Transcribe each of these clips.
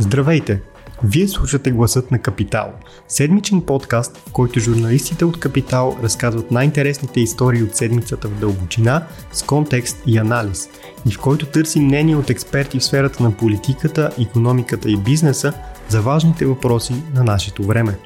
Здравейте! Вие слушате Гласът на Капитал, седмичен подкаст, в който журналистите от Капитал разказват най-интересните истории от седмицата в дълбочина, с контекст и анализ, и в който търсим мнение от експерти в сферата на политиката, економиката и бизнеса за важните въпроси на нашето време.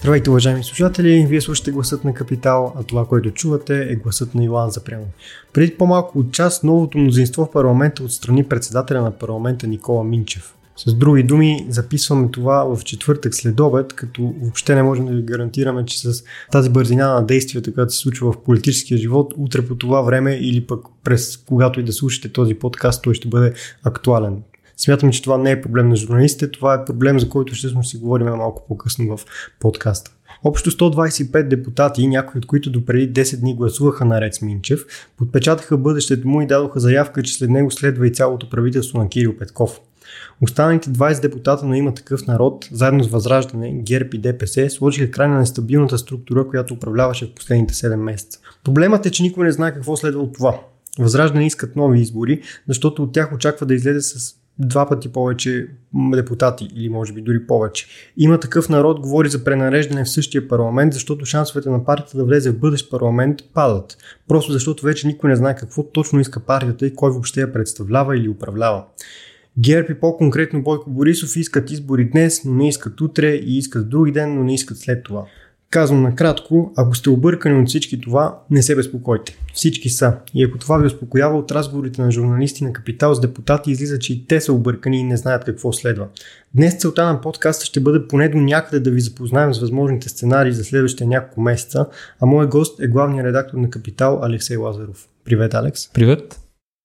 Здравейте, уважаеми слушатели! Вие слушате гласът на Капитал, а това, което чувате е гласът на Илан Запрямо. Преди по-малко от час новото мнозинство в парламента отстрани председателя на парламента Никола Минчев. С други думи, записваме това в четвъртък след обед, като въобще не можем да ви гарантираме, че с тази бързина на действията, която се случва в политическия живот, утре по това време или пък през когато и да слушате този подкаст, той ще бъде актуален. Смятам, че това не е проблем на журналистите, това е проблем, за който ще си говорим малко по-късно в подкаста. Общо 125 депутати, някои от които допреди 10 дни гласуваха наред с Минчев, подпечатаха бъдещето му и дадоха заявка, че след него следва и цялото правителство на Кирил Петков. Останалите 20 депутата на има такъв народ, заедно с Възраждане, ГЕРБ и ДПС, сложиха край на нестабилната структура, която управляваше в последните 7 месеца. Проблемът е, че никой не знае какво следва от това. Възраждане искат нови избори, защото от тях очаква да излезе с два пъти повече депутати или може би дори повече. Има такъв народ, говори за пренареждане в същия парламент, защото шансовете на партията да влезе в бъдещ парламент падат. Просто защото вече никой не знае какво точно иска партията и кой въобще я представлява или управлява. ГЕРБ и по-конкретно Бойко Борисов искат избори днес, но не искат утре и искат други ден, но не искат след това. Казвам накратко, ако сте объркани от всички това, не се безпокойте. Всички са. И ако това ви успокоява от разговорите на журналисти на Капитал с депутати, излиза, че и те са объркани и не знаят какво следва. Днес целта на подкаста ще бъде поне до някъде да ви запознаем с възможните сценарии за следващите няколко месеца, а моят гост е главният редактор на Капитал Алексей Лазаров. Привет, Алекс. Привет.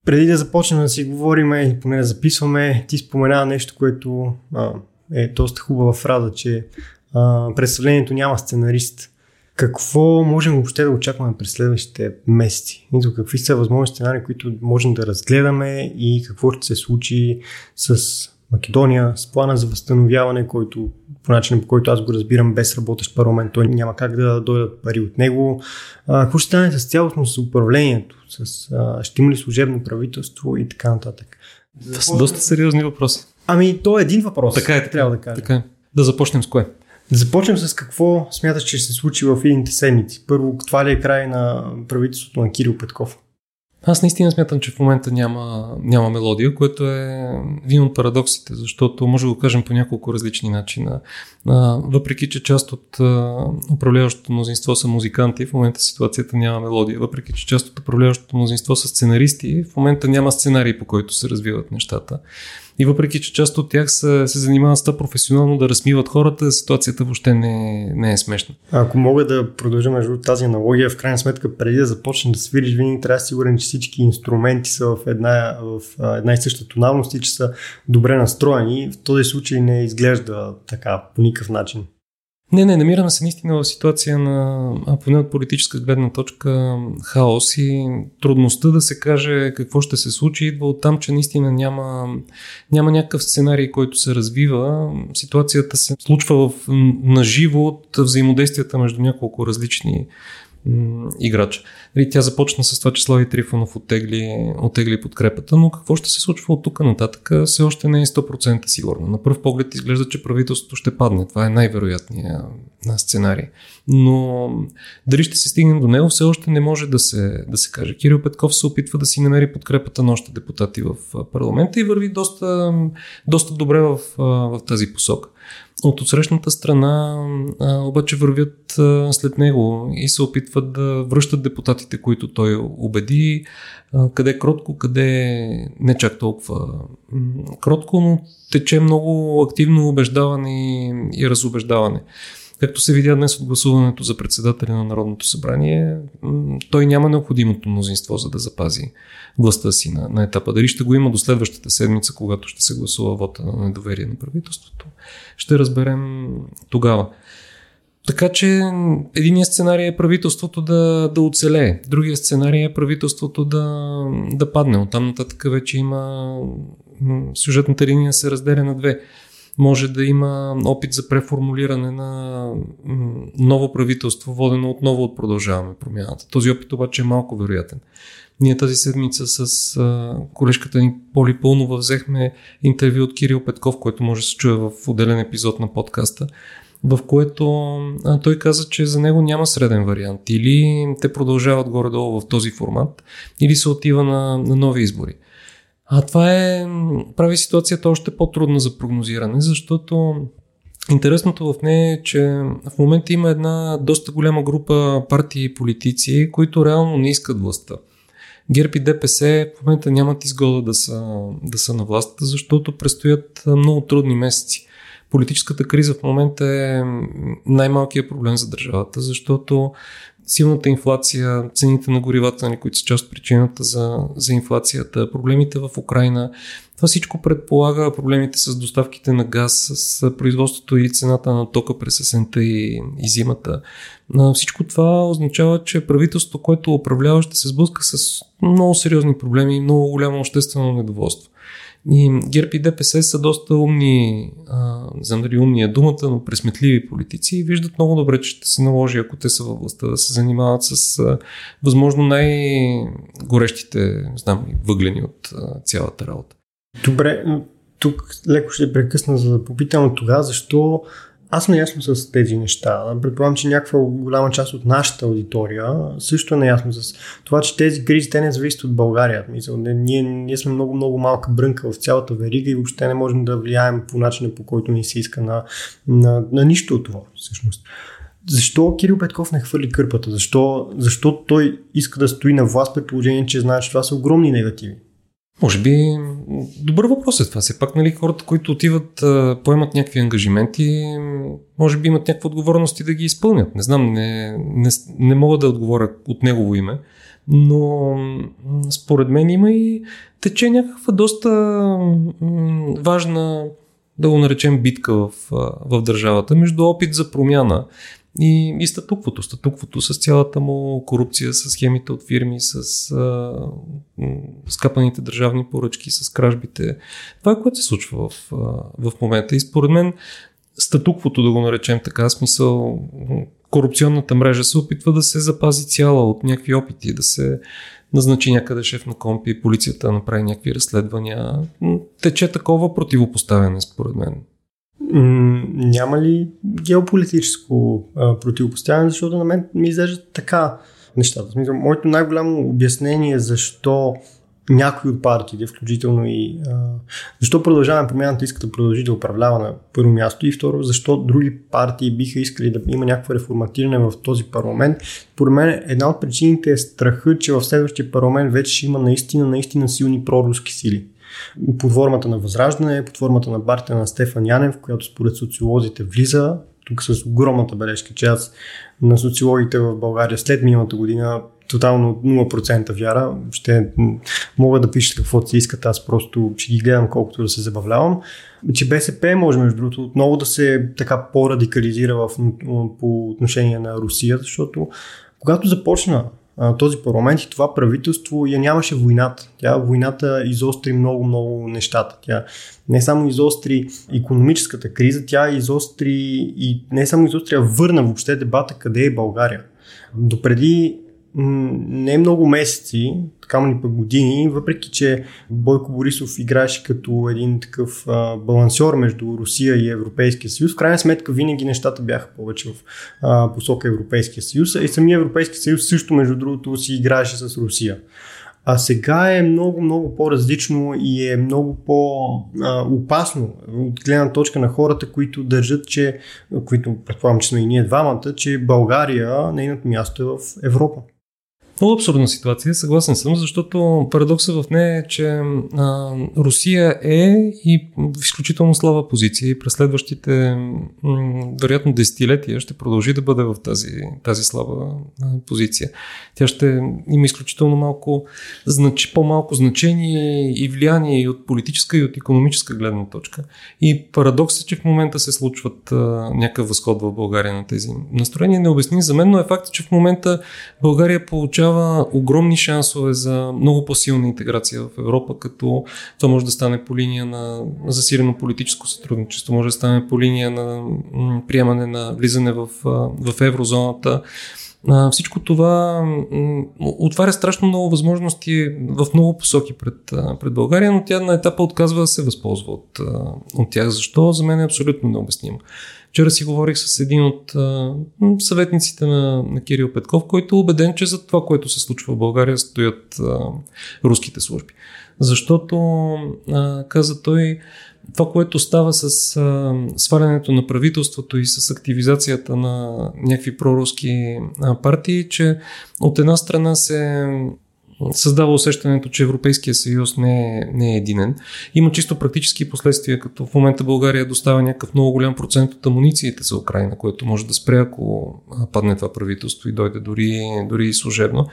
Преди да започнем да си говорим и поне да записваме, ти спомена нещо, което а, е доста хубава фраза, че а, представлението няма сценарист. Какво можем въобще да очакваме през следващите месеци? И какви са възможни сценарии, които можем да разгледаме и какво ще се случи с Македония, с плана за възстановяване, който по начинът по който аз го разбирам, без работещ парламент, той няма как да дойдат пари от него. А, какво ще стане с цялостно с управлението? С, а, ще има ли служебно правителство и така нататък? Това са доста сериозни въпроси. Ами, то е един въпрос. Така е, трябва да кажа. Така е. Да започнем с кое? Да започнем с какво смяташ, че ще се случи в едните седмици. Първо, това ли е край на правителството на Кирил Петков? Аз наистина смятам, че в момента няма, няма мелодия, което е един от парадоксите, защото може да го кажем по няколко различни начина. А, въпреки, че част от а, управляващото мнозинство са музиканти, в момента ситуацията няма мелодия. Въпреки, че част от управляващото мнозинство са сценаристи, в момента няма сценарий, по който се развиват нещата. И въпреки, че част от тях се, се занимават с това професионално да размиват хората, ситуацията въобще не, не е смешна. Ако мога да продължа между тази аналогия, в крайна сметка, преди да започнеш да свириш, винаги трябва да си сигурен, че всички инструменти са в една, в една и съща тоналност и че са добре настроени. В този случай не изглежда така по никакъв начин. Не, не, намираме се наистина в ситуация на, поне от политическа гледна точка, хаос и трудността да се каже какво ще се случи идва от там, че наистина няма, няма някакъв сценарий, който се развива. Ситуацията се случва в, наживо от взаимодействията между няколко различни играч. Нали, тя започна с това, че Слави Трифонов оттегли, оттегли подкрепата, но какво ще се случва от тук нататък все още не е 100% сигурно. На пръв поглед изглежда, че правителството ще падне. Това е най-вероятният сценарий. Но дали ще се стигне до него, все още не може да се, да се каже. Кирил Петков се опитва да си намери подкрепата на още депутати в парламента и върви доста, доста добре в, в тази посока. От отсрещната страна а, обаче вървят а, след него и се опитват да връщат депутатите, които той убеди, а, къде кротко, къде не чак толкова кротко, но тече много активно убеждаване и, и разобеждаване. Както се видя днес от гласуването за председателя на Народното събрание, той няма необходимото мнозинство, за да запази властта си на, на етапа. Дали ще го има до следващата седмица, когато ще се гласува вота на недоверие на правителството, ще разберем тогава. Така че единият сценарий е правителството да, да оцелее, другия сценарий е правителството да, да падне. Оттам нататък вече има сюжетната линия се разделя на две може да има опит за преформулиране на ново правителство, водено отново от продължаваме промяната. Този опит обаче е малко вероятен. Ние тази седмица с а, колежката ни Поли Пълнова взехме интервю от Кирил Петков, който може да се чуе в отделен епизод на подкаста в което той каза, че за него няма среден вариант. Или те продължават горе-долу в този формат, или се отива на, на нови избори. А това е, прави ситуацията още по-трудна за прогнозиране, защото Интересното в нея е, че в момента има една доста голяма група партии и политици, които реално не искат властта. ГЕРБ и ДПС в момента нямат изгода да са, да са на власт, защото предстоят много трудни месеци. Политическата криза в момента е най-малкият проблем за държавата, защото силната инфлация, цените на горивата, нали, които са част от причината за, за инфлацията, проблемите в Украина, това всичко предполага проблемите с доставките на газ, с производството и цената на тока през есента и, и зимата. Всичко това означава, че правителството, което управлява, ще се сблъска с много сериозни проблеми и много голямо обществено недоволство. И ГЕРБ и ДПС са доста умни, а, не знам дали умни е думата, но пресметливи политици и виждат много добре, че ще се наложи, ако те са във властта, да се занимават с а, възможно най-горещите, знам, въглени от а, цялата работа. Добре, тук леко ще прекъсна, за да попитам тогава, защо аз съм наясно с тези неща. Предполагам, че някаква голяма част от нашата аудитория също е наясно с това, че тези кризи те не зависят от България. Мисъл, ние, ние сме много, много малка брънка в цялата верига и въобще не можем да влияем по начина, по който ни се иска на, на, на нищо от това, всъщност. Защо Кирил Петков не хвърли кърпата? Защо, защо той иска да стои на власт при положение, че знае, че това са огромни негативи? Може би добър въпрос е това. Все пак нали, хората, които отиват, поемат някакви ангажименти, може би имат някаква отговорност и да ги изпълнят. Не знам, не, не, не мога да отговоря от негово име, но според мен има и тече някаква доста важна да го наречем битка в, в държавата, между опит за промяна и, и статуквото. Статуквото с цялата му корупция, с схемите от фирми, с а, скапаните държавни поръчки, с кражбите. Това е което се случва в, в момента. И според мен статуквото, да го наречем така, смисъл корупционната мрежа се опитва да се запази цяла от някакви опити, да се назначи някъде шеф на компи, полицията направи някакви разследвания. Тече такова противопоставяне, според мен няма ли геополитическо а, противопоставяне, защото на мен ми изглежда така нещата. Моето най-голямо обяснение защо някои от партиите, включително и защо продължаваме промяната иска да продължи да управлява на първо място и второ, защо други партии биха искали да има някакво реформатиране в този парламент. Според мен една от причините е страха, че в следващия парламент вече ще има наистина, наистина силни проруски сили под формата на Възраждане, под формата на партия на Стефан Янев, която според социолозите влиза. Тук с огромната бележка, че аз на социологите в България след миналата година тотално 0% вяра. Ще мога да пишат каквото си искат, аз просто ще ги гледам колкото да се забавлявам. Че БСП може, между другото, отново да се така по-радикализира в, по отношение на Русия, защото когато започна този парламент и това правителство я нямаше войната. Тя войната изостри много-много нещата. Тя не само изостри економическата криза, тя изостри и не само изостри, а върна въобще дебата къде е България. Допреди не много месеци, така ни пък години, въпреки че Бойко Борисов играеше като един такъв а, балансьор между Русия и Европейския съюз, в крайна сметка винаги нещата бяха повече в а, посока Европейския съюз, и самия Европейски съюз също, между другото, си играеше с Русия. А сега е много, много по-различно и е много по-опасно от гледна точка на хората, които държат, че, които предполагам, че сме и ние двамата, че България, нейното място е в Европа. Много абсурдна ситуация, съгласен съм, защото парадоксът в нея е, че а, Русия е и в изключително слаба позиция и през следващите вероятно десетилетия ще продължи да бъде в тази, тази слаба а, позиция. Тя ще има изключително малко, значи, по-малко значение и влияние и от политическа и от економическа гледна точка. И парадоксът е, че в момента се случват а, някакъв възход в България на тези настроения. Не обясни за мен, но е факт, че в момента България получава получава огромни шансове за много по-силна интеграция в Европа, като това може да стане по линия на засилено политическо сътрудничество, може да стане по линия на приемане на влизане в, в еврозоната. Всичко това отваря страшно много възможности в много посоки пред, пред България, но тя на етапа отказва да се възползва от, от тях. Защо? За мен е абсолютно необяснимо. Вчера си говорих с един от а, съветниците на, на Кирил Петков, който е убеден, че за това, което се случва в България, стоят а, руските служби. Защото, а, каза той, това, което става с а, свалянето на правителството и с активизацията на някакви проруски а, партии, че от една страна се създава усещането, че Европейския съюз не е, не е единен. Има чисто практически последствия, като в момента България доставя някакъв много голям процент от амунициите за Украина, което може да спре, ако падне това правителство и дойде дори, дори и служебно.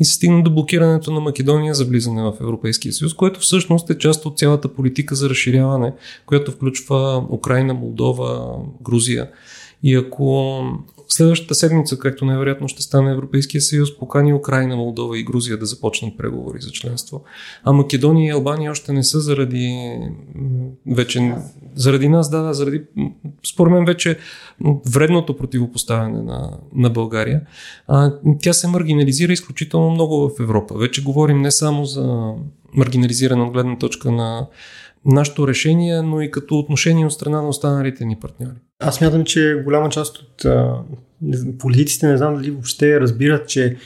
И се стигна до блокирането на Македония за влизане в Европейския съюз, което всъщност е част от цялата политика за разширяване, която включва Украина, Молдова, Грузия. И ако Следващата седмица, както най-вероятно ще стане Европейския съюз, покани Украина, Молдова и Грузия да започнат преговори за членство. А Македония и Албания още не са заради вече заради нас, да, да, заради според мен вече вредното противопоставяне на, на България. А, тя се маргинализира изключително много в Европа. Вече говорим не само за маргинализиране от гледна точка на нашето решение, но и като отношение от страна на останалите ни партньори. Аз мятам, че голяма част от а, политиците, не знам дали въобще разбират, че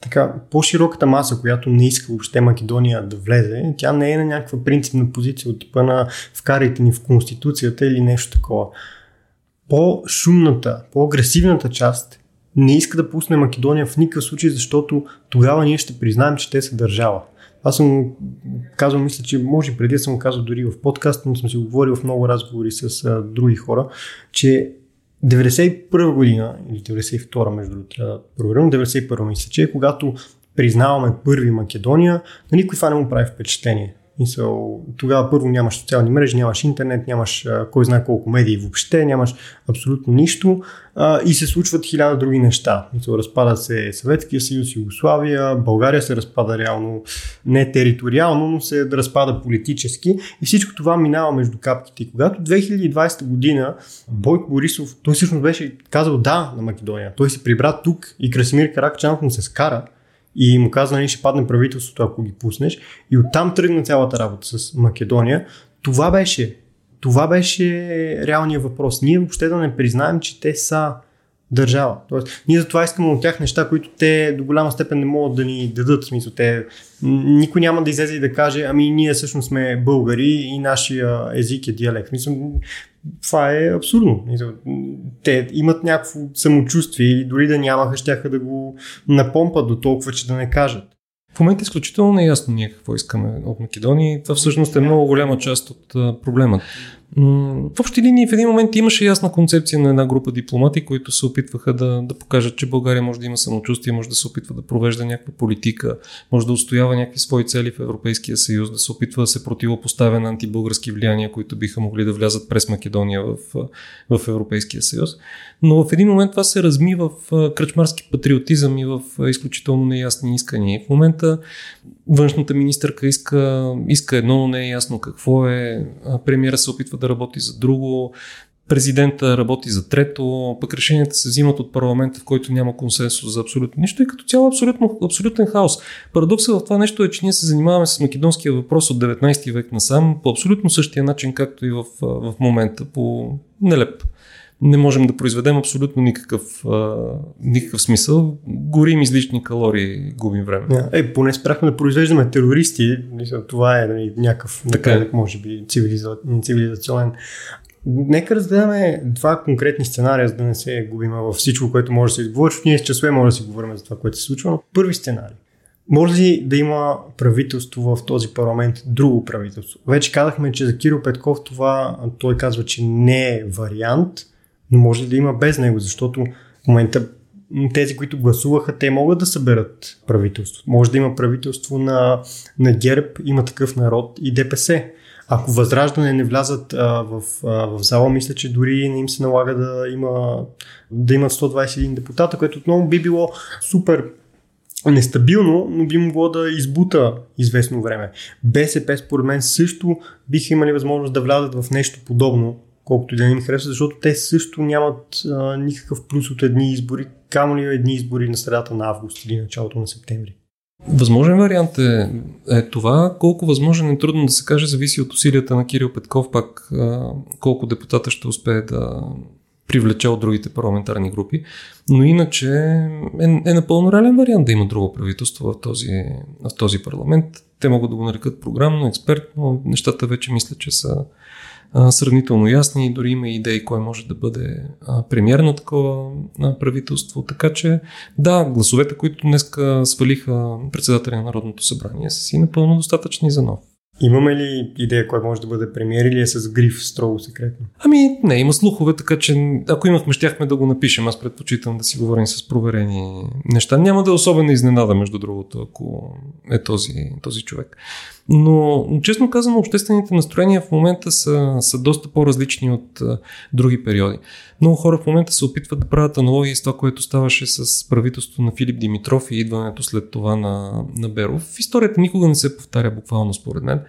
така, по-широката маса, която не иска въобще Македония да влезе, тя не е на някаква принципна позиция от типа на вкарайте ни в Конституцията или нещо такова. По-шумната, по-агресивната част не иска да пусне Македония в никакъв случай, защото тогава ние ще признаем, че те са държава. Аз съм казал, мисля, че може преди съм казал дори в подкаст, но съм си говорил в много разговори с а, други хора, че 91 година или 92 между проверим, 91 мисля, че е когато признаваме първи Македония, на никой това не му прави впечатление. Мисъл, тогава първо нямаш социални мрежи, нямаш интернет, нямаш кой знае колко медии въобще, нямаш абсолютно нищо а, и се случват хиляда други неща. Мисъл, разпада се Съветския съюз, Югославия, България се разпада реално, не териториално, но се разпада политически и всичко това минава между капките. И когато 2020 година Бойко Борисов, той всъщност беше казал да на Македония, той се прибра тук и Красимир Каракчанов му се скара, и му каза, нали, ще падне правителството, ако ги пуснеш. И оттам тръгна цялата работа с Македония. Това беше, това беше реалният въпрос. Ние въобще да не признаем, че те са държава. Тоест, ние затова искаме от тях неща, които те до голяма степен не могат да ни дадат. В смисъл, те, никой няма да излезе и да каже, ами ние всъщност сме българи и нашия език е диалект. Мисъл, това е абсурдно. Те имат някакво самочувствие или дори да нямаха, щяха да го напомпат до толкова, че да не кажат. В момента е изключително неясно ние какво искаме от Македония това всъщност е много голяма част от проблема. В общи линии в един момент имаше ясна концепция на една група дипломати, които се опитваха да, да покажат, че България може да има самочувствие, може да се опитва да провежда някаква политика, може да устоява някакви свои цели в Европейския съюз, да се опитва да се противопоставя на антибългарски влияния, които биха могли да влязат през Македония в, в Европейския съюз. Но в един момент това се разми в кръчмарски патриотизъм и в изключително неясни искания. В момента външната министърка иска, иска едно, но не е ясно какво е. Премиера се опитва да работи за друго. Президента работи за трето, пък решенията се взимат от парламента, в който няма консенсус за абсолютно нищо и като цяло абсолютно, абсолютен хаос. Парадоксът в това нещо е, че ние се занимаваме с македонския въпрос от 19 век насам по абсолютно същия начин, както и в, в момента, по нелеп не можем да произведем абсолютно никакъв, а, никакъв смисъл. Горим излишни калории, губим време. Yeah. Е, поне спряхме да произвеждаме терористи. Това е нали, някакъв, така е. може би, цивилиза... цивилизационен. Нека разгледаме два конкретни сценария, за да не се губим във всичко, което може да се изговори, ние с часове може да си говорим за това, което се случва. Но първи сценарий. Може ли да има правителство в този парламент, друго правителство? Вече казахме, че за Кирил Петков това той казва, че не е вариант – но може да има без него, защото в момента тези, които гласуваха, те могат да съберат правителство. Може да има правителство на, на ГЕРБ, има такъв народ и ДПС. Ако Възраждане не влязат а, в, а, в зала, мисля, че дори не им се налага да, има, да имат 121 депутата, което отново би било супер нестабилно, но би могло да избута известно време. БСП, според мен, също биха имали възможност да влязат в нещо подобно колкото и да не ми харесва, защото те също нямат а, никакъв плюс от едни избори, камо ли едни избори на средата на август или началото на септември. Възможен вариант е, е това. Колко възможен е трудно да се каже, зависи от усилията на Кирил Петков, пак а, колко депутата ще успее да привлече от другите парламентарни групи. Но иначе е, е напълно реален вариант да има друго правителство в този, в този парламент. Те могат да го нарекат програмно, експертно. Нещата вече мисля, че са а, сравнително ясни. Дори има идеи кой може да бъде а, премьер на такова а, правителство. Така че да, гласовете, които днес свалиха председателя на Народното събрание, са си напълно достатъчни за нов. Имаме ли идея кой може да бъде премиер или е с гриф строго секретно? Ами не, има слухове, така че ако имахме, щяхме да го напишем. Аз предпочитам да си говорим с проверени неща. Няма да е особена изненада, между другото, ако е този, този човек. Но, честно казано, обществените настроения в момента са, са доста по-различни от а, други периоди. Много хора в момента се опитват да правят аналогии с това, което ставаше с правителството на Филип Димитров и идването след това на, на Беров. Историята никога не се повтаря буквално, според мен.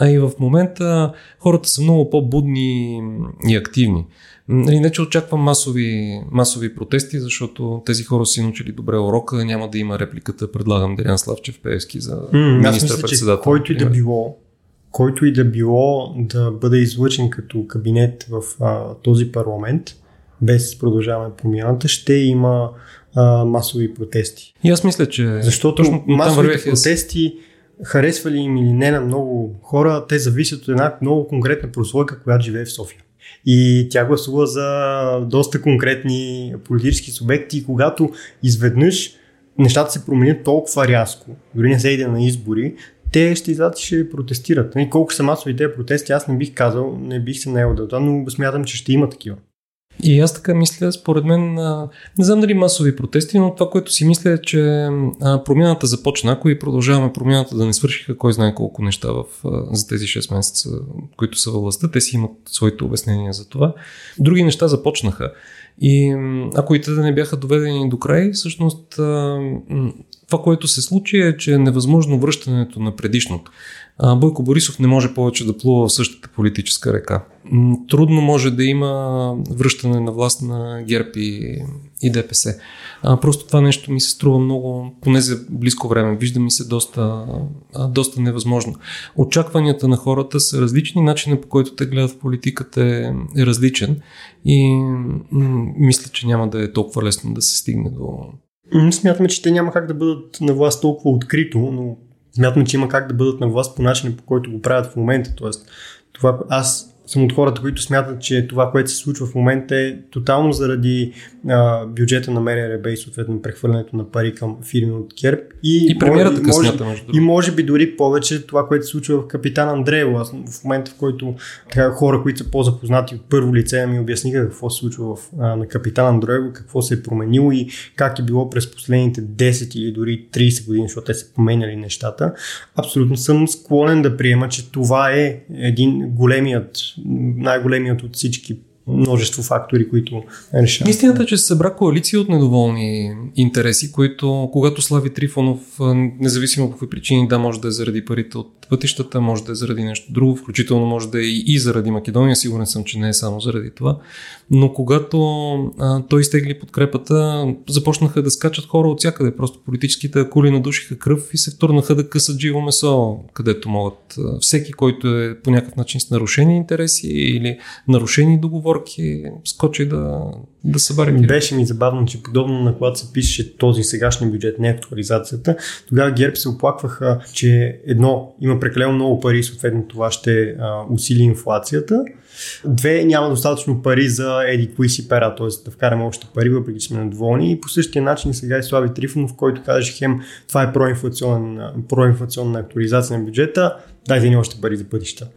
А и в момента хората са много по-будни и активни. Нали, не, че очаквам масови, масови протести, защото тези хора си научили добре урока, няма да има репликата, предлагам Делян Славчев Пеевски за министър-председател. Който и да било, който и да било да бъде излъчен като кабинет в а, този парламент, без продължаване промяната, ще има а, масови протести. И аз мисля, че Защото точно масовите протести харесва ли им или не на много хора, те зависят от една много конкретна прослойка, която живее в София. И тя гласува за доста конкретни политически субекти и когато изведнъж нещата се променят толкова рязко, дори не се иде на избори, те ще излязат и ще протестират. И нали, колко са масови тези протести, аз не бих казал, не бих се наел да това, но смятам, че ще има такива. И аз така мисля, според мен, не знам дали масови протести, но това, което си мисля е, че промяната започна, ако и продължаваме промяната да не свършиха кой знае колко неща в, за тези 6 месеца, които са във властта, те си имат своите обяснения за това. Други неща започнаха. И ако и те да не бяха доведени до край, всъщност това, което се случи е, че е невъзможно връщането на предишното. Бойко Борисов не може повече да плува в същата политическа река. Трудно може да има връщане на власт на ГЕРБ и, и ДПС. А, просто това нещо ми се струва много, поне за близко време, вижда ми се доста, доста невъзможно. Очакванията на хората са различни, начинът по който те гледат в политиката е, е различен и м- мисля, че няма да е толкова лесно да се стигне до, Смятаме, че те няма как да бъдат на власт толкова открито, но смятаме, че има как да бъдат на власт по начина, по който го правят в момента. Тоест, това, аз съм от хората, които смятат, че това, което се случва в момента е тотално заради а, бюджета на МРРБ и съответно прехвърлянето на пари към фирми от Керп. И, и премиерата може, смята, може, И може би дори повече това, което се случва в Капитан Андреево. Аз в момента, в който така, хора, които са по-запознати от първо лице, ми обясниха какво се случва в, а, на Капитан Андреево, какво се е променило и как е било през последните 10 или дори 30 години, защото те са променяли нещата. Абсолютно съм склонен да приема, че това е един големият най-големият от всички множество фактори, които решават. Истината е, че се събра коалиция от недоволни интереси, които, когато Слави Трифонов, независимо по какви причини, да, може да е заради парите от пътищата, може да е заради нещо друго, включително може да е и заради Македония, сигурен съм, че не е само заради това. Но когато а, той изтегли подкрепата, започнаха да скачат хора от всякъде. Просто политическите акули надушиха кръв и се втурнаха да късат живо месо, където могат. Всеки, който е по някакъв начин с нарушени интереси или нарушени договорки, скочи да, да събари. Беше ми забавно, че подобно на когато се пише този сегашния бюджет, не актуализацията, тогава ГЕРБ се оплакваха, че едно, има прекалено много пари и съответно това ще а, усили инфлацията. Две, няма достатъчно пари за еди кои си пера, т.е. да вкараме още пари, въпреки че сме недоволни. И по същия начин сега е Слави Трифонов, който каже, хем, това е проинфлационна актуализация на бюджета, дайте ни още пари за пътища.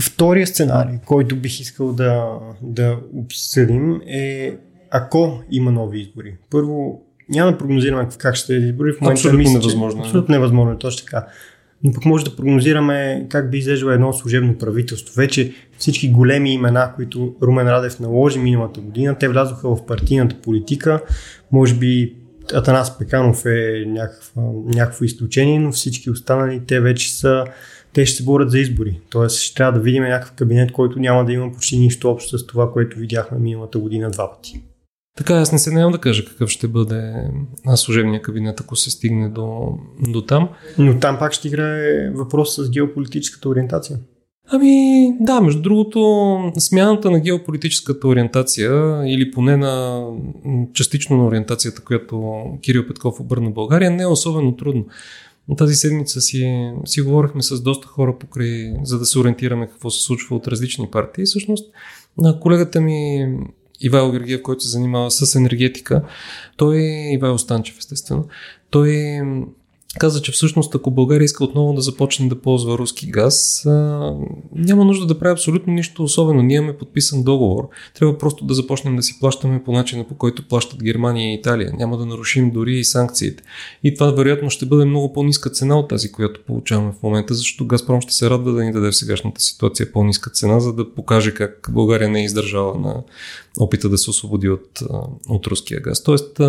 Втория сценарий, който бих искал да, да обсъдим е ако има нови избори. Първо, няма да прогнозираме как ще е избори. В момента абсолютно мисля, невъзможно. Абсолютно невъзможно, е точно така. Но пък може да прогнозираме как би излежало едно служебно правителство. Вече всички големи имена, които Румен Радев наложи миналата година, те влязоха в партийната политика. Може би Атанас Пеканов е някакво, някакво изключение, но всички останали те вече са те ще се борят за избори. Тоест ще трябва да видим някакъв кабинет, който няма да има почти нищо общо с това, което видяхме миналата година два пъти. Така, аз не се нямам да кажа какъв ще бъде служебния кабинет, ако се стигне до, до там. Но там пак ще играе въпрос с геополитическата ориентация. Ами да, между другото, смяната на геополитическата ориентация или поне на частично на ориентацията, която Кирил Петков обърна България, не е особено трудно. Тази седмица си, си говорихме с доста хора покрай, за да се ориентираме какво се случва от различни партии. Всъщност, колегата ми Ивайло Георгиев, който се занимава с енергетика, той, Ивайло Станчев естествено, той каза, че всъщност ако България иска отново да започне да ползва руски газ, а, няма нужда да прави абсолютно нищо особено. Ние имаме подписан договор. Трябва просто да започнем да си плащаме по начина по който плащат Германия и Италия. Няма да нарушим дори и санкциите. И това вероятно ще бъде много по-ниска цена от тази, която получаваме в момента, защото Газпром ще се радва да ни даде в сегашната ситуация по-ниска цена, за да покаже как България не е издържала на опита да се освободи от, от руския газ. Тоест,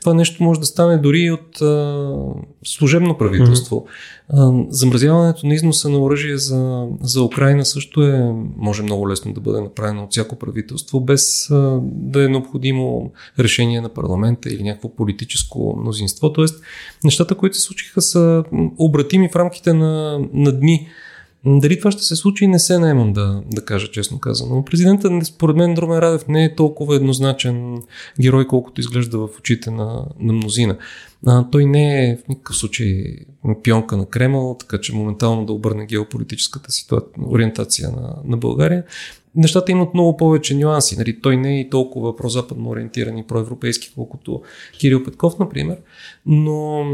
това нещо може да стане дори от служебно правителство. Mm-hmm. Замразяването на износа на оръжие за, за Украина също е, може много лесно да бъде направено от всяко правителство, без да е необходимо решение на парламента или някакво политическо мнозинство. Тоест, нещата, които се случиха, са обратими в рамките на, на дни. Дали това ще се случи, не се наемам да, да кажа честно казано. Президентът, според мен, Друмен Радев не е толкова еднозначен герой, колкото изглежда в очите на, на мнозина. А, той не е в никакъв случай пионка на Кремъл, така че моментално да обърне геополитическата ситуация, ориентация на, на България. Нещата имат много повече нюанси. Нали? Той не е и толкова прозападно ориентиран и проевропейски, колкото Кирил Петков, например. Но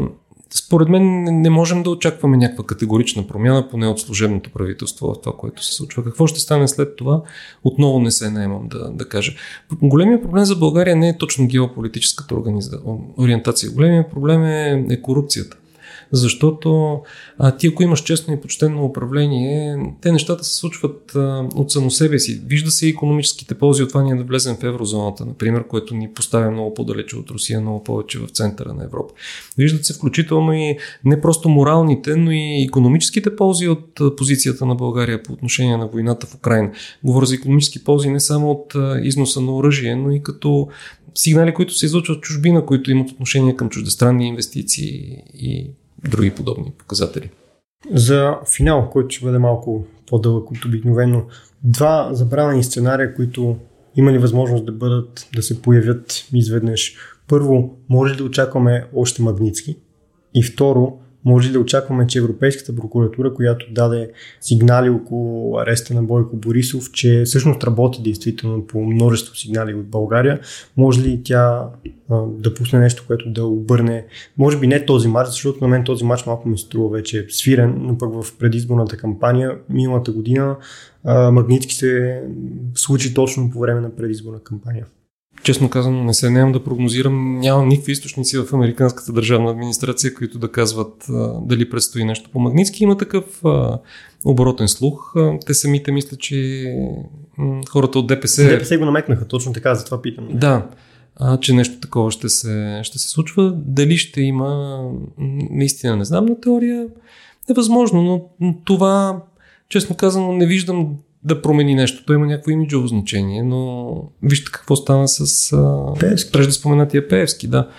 според мен не можем да очакваме някаква категорична промяна, поне от служебното правителство в това, което се случва. Какво ще стане след това, отново не се наемам да, да кажа. Големия проблем за България не е точно геополитическата организа... ориентация. Големия проблем е, е корупцията. Защото а, ти ако имаш честно и почтенно управление, те нещата се случват а, от само себе си. Вижда се и економическите ползи от това ние да влезем в еврозоната, например, което ни поставя много по-далече от Русия, много повече в центъра на Европа. Виждат се включително и не просто моралните, но и економическите ползи от позицията на България по отношение на войната в Украина. Говоря за економически ползи не само от износа на оръжие, но и като сигнали, които се излучват чужбина, които имат отношение към чуждестранни инвестиции и други подобни показатели. За финал, който ще бъде малко по-дълъг от обикновено, два забравени сценария, които има ли възможност да бъдат, да се появят изведнъж. Първо, може ли да очакваме още магнитски? И второ, може да очакваме, че Европейската прокуратура, която даде сигнали около ареста на Бойко Борисов, че всъщност работи действително по множество сигнали от България, може ли тя а, да пусне нещо, което да обърне, може би не този матч, защото на мен този матч малко ми струва вече свирен, но пък в предизборната кампания миналата година а, Магнитски се случи точно по време на предизборна кампания. Честно казано, не се нямам да прогнозирам. Нямам никакви източници в американската държавна администрация, които да казват а, дали предстои нещо по Магницки. Има такъв а, оборотен слух. А, те самите мислят, че м, хората от ДПС... ДПС го намекнаха, точно така, затова питам. Да, а, че нещо такова ще се, ще се случва. Дали ще има, наистина не знам на теория. е възможно, но това, честно казано, не виждам да промени нещо. Той има някакво имиджово значение, но вижте какво стана с Певски. прежде споменатия Певски, да.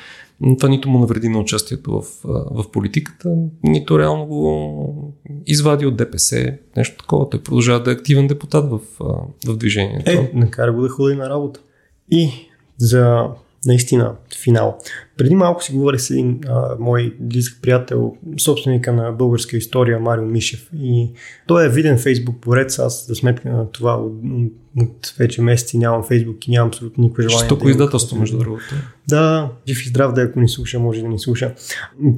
Това нито му навреди на участието в, в политиката, нито реално го извади от ДПС, нещо такова. Той продължава да е активен депутат в, в движението. Е, накара го да ходи на работа. И за наистина финал. Преди малко си говорих с един а, мой близък приятел, собственика на българска история, Марио Мишев. И той е виден фейсбук порец. Аз за сметка на това от, от вече месеци нямам фейсбук и нямам абсолютно никакво желание. Що да издателство, между другото. Да, жив и здрав да ако ни слуша, може да ни слуша.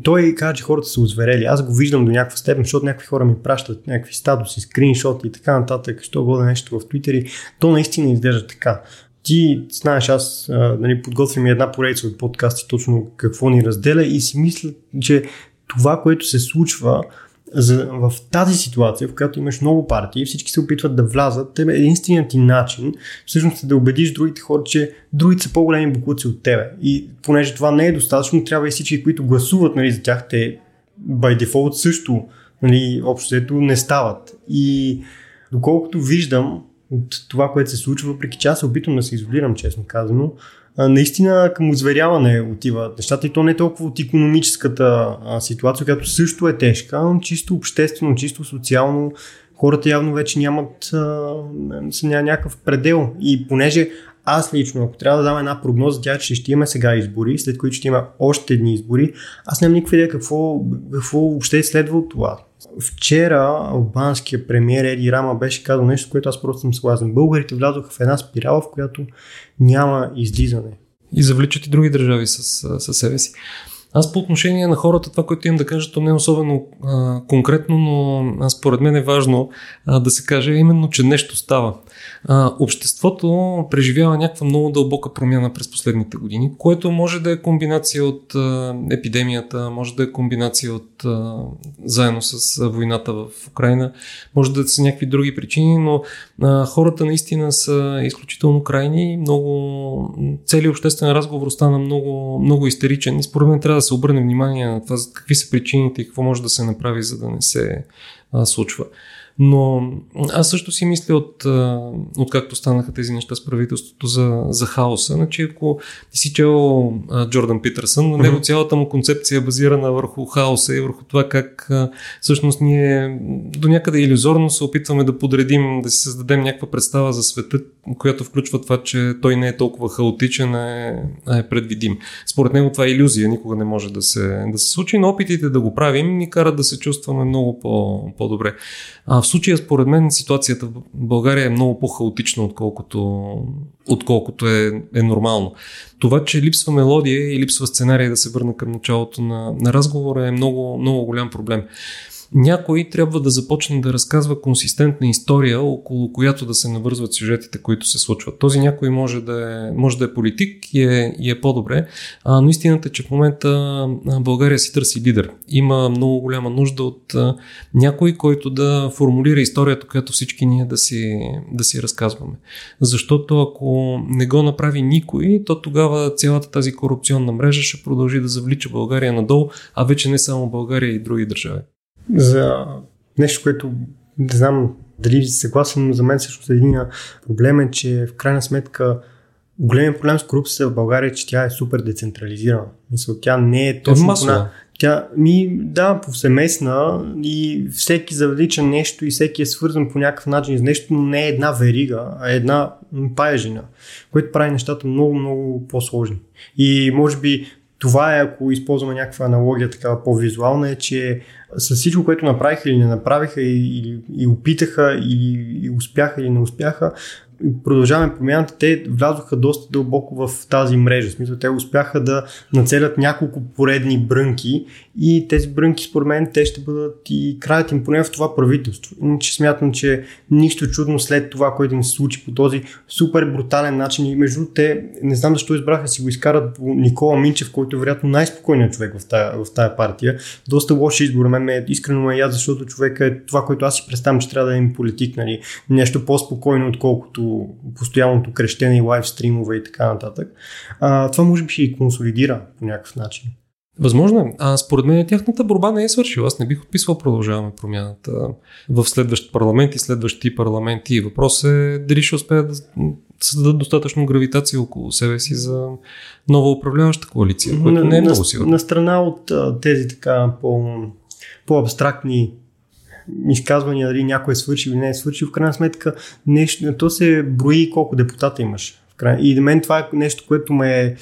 Той каза, че хората са озверели. Аз го виждам до някаква степен, защото някакви хора ми пращат някакви статуси, скриншоти и така нататък, що годе нещо в Твитър то наистина изглежда така ти знаеш, аз нали, подготвям една поредица от подкасти точно какво ни разделя и си мисля, че това, което се случва за, в тази ситуация, в която имаш много партии, всички се опитват да влязат, тебе единственият ти начин всъщност е да убедиш другите хора, че другите са по-големи букуци от тебе. И понеже това не е достатъчно, трябва и всички, които гласуват нали, за тях, те by default също Нали, общо не стават. И доколкото виждам от това, което се случва, въпреки че аз се опитвам да се изолирам, честно казано, наистина към озверяване отиват нещата и то не е толкова от економическата ситуация, която също е тежка, но чисто обществено, чисто социално. Хората явно вече нямат а, някакъв предел. И понеже аз лично, ако трябва да дам една прогноза, тя че ще имаме сега избори, след които ще има още едни избори, аз нямам никаква идея какво, какво въобще е следва от това. Вчера албанския премиер Еди Рама беше казал нещо, което аз просто съм съгласен. Българите влязоха в една спирала, в която няма излизане. И завличат и други държави с, с себе си. Аз по отношение на хората, това, което имам да кажа, то не е особено а, конкретно, но според мен е важно а, да се каже именно, че нещо става. Обществото преживява някаква много дълбока промяна през последните години, което може да е комбинация от епидемията, може да е комбинация от заедно с войната в Украина, може да са някакви други причини, но хората наистина са изключително крайни, много целият обществен разговор стана много, много истеричен и според мен трябва да се обърне внимание на това какви са причините и какво може да се направи, за да не се случва. Но аз също си мисля от, от както станаха тези неща с правителството за, за хаоса. Значи ако ти си чел Джордан Питърсън, на него цялата му концепция е базирана върху хаоса и върху това как всъщност ние до някъде иллюзорно се опитваме да подредим, да си създадем някаква представа за света, която включва това, че той не е толкова хаотичен, а е, а е предвидим. Според него това е иллюзия, никога не може да се, да се случи, но опитите да го правим ни карат да се чувстваме много по, по-добре. А в случая, според мен, ситуацията в България е много по-хаотична, отколкото, отколкото е, е нормално. Това, че липсва мелодия и липсва сценарий да се върна към началото на, на разговора е много, много голям проблем някой трябва да започне да разказва консистентна история, около която да се навързват сюжетите, които се случват. Този някой може да е, може да е политик и е, и е по-добре, а, но истината е, че в момента България си търси лидер. Има много голяма нужда от а, някой, който да формулира историята, която всички ние да си, да си разказваме. Защото ако не го направи никой, то тогава цялата тази корупционна мрежа ще продължи да завлича България надолу, а вече не само България и други държави за нещо, което не знам дали съгласен, но за мен също един проблем е, че в крайна сметка големият проблем с корупцията в България е, че тя е супер децентрализирана. Мисля, тя не е точно... Е на... Тя, ми, да, повсеместна и всеки завлича нещо и всеки е свързан по някакъв начин с нещо, но не е една верига, а е една паежина, което прави нещата много, много по-сложни. И може би това е, ако използваме някаква аналогия такава по-визуална, е, че с всичко, което направиха или не направиха и, и, и опитаха или и успяха или не успяха, продължаваме промяната, те влязоха доста дълбоко в тази мрежа. В смисъл, те успяха да нацелят няколко поредни брънки и тези брънки, според мен, те ще бъдат и краят им поне в това правителство. Иначе смятам, че нищо чудно след това, което им се случи по този супер брутален начин и между те, не знам защо избраха си го изкарат по Никола Минчев, който е вероятно най-спокойният човек в тая, в тая партия. Доста лош избор, мен ме, искрено ме яд, защото човека е това, което аз си представям, че трябва да е политик, нали? нещо по-спокойно, отколкото постоянното крещене и лайв стримове и така нататък. А, това може би ще и консолидира по някакъв начин. Възможно е. А според мен тяхната борба не е свършила. Аз не бих отписвал продължаваме промяната в следващ парламент и следващи парламенти. Въпрос е дали ще успеят да създадат достатъчно гравитация около себе си за нова управляваща коалиция, което не е много сигурно. На страна от тези така по, по-абстрактни изказвания, дали някой е свършил или не е свършил, в крайна сметка нещо, то се брои колко депутата имаш. И до мен това е нещо, което ме,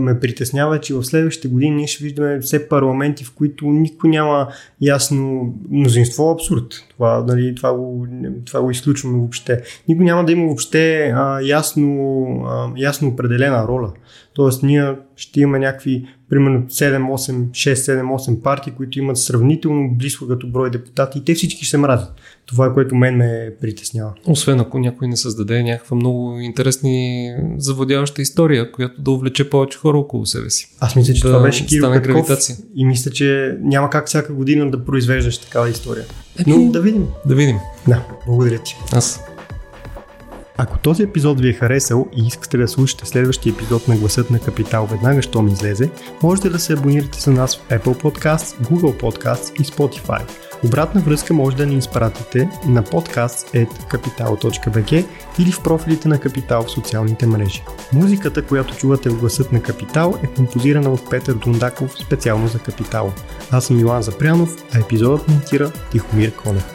ме притеснява, че в следващите години ние ще виждаме все парламенти, в които никой няма ясно мнозинство абсурд. Това, нали, това, го, това го изключваме въобще. Никой няма да има въобще а, ясно, а, ясно определена роля. Тоест ние ще имаме някакви примерно 7-8, 6-7-8 партии, които имат сравнително близко като брой депутати и те всички се мразят. Това е което мен ме притеснява. Освен ако някой не създаде някаква много интересни заводяваща история, която да увлече повече хора около себе си. Аз мисля, че да това беше Кирил Петков гравитация. и мисля, че няма как всяка година да произвеждаш такава история. Но да видим. Да видим. Да, благодаря ти. Аз. Ако този епизод ви е харесал и искате да слушате следващия епизод на Гласът на Капитал веднага, щом излезе, можете да се абонирате за нас в Apple Podcasts, Google Podcasts и Spotify. Обратна връзка може да ни изпратите на podcast.capital.bg или в профилите на Капитал в социалните мрежи. Музиката, която чувате в гласът на Капитал е композирана от Петър Дундаков специално за Капитал. Аз съм Милан Запрянов, а епизодът монтира Тихомир Конев.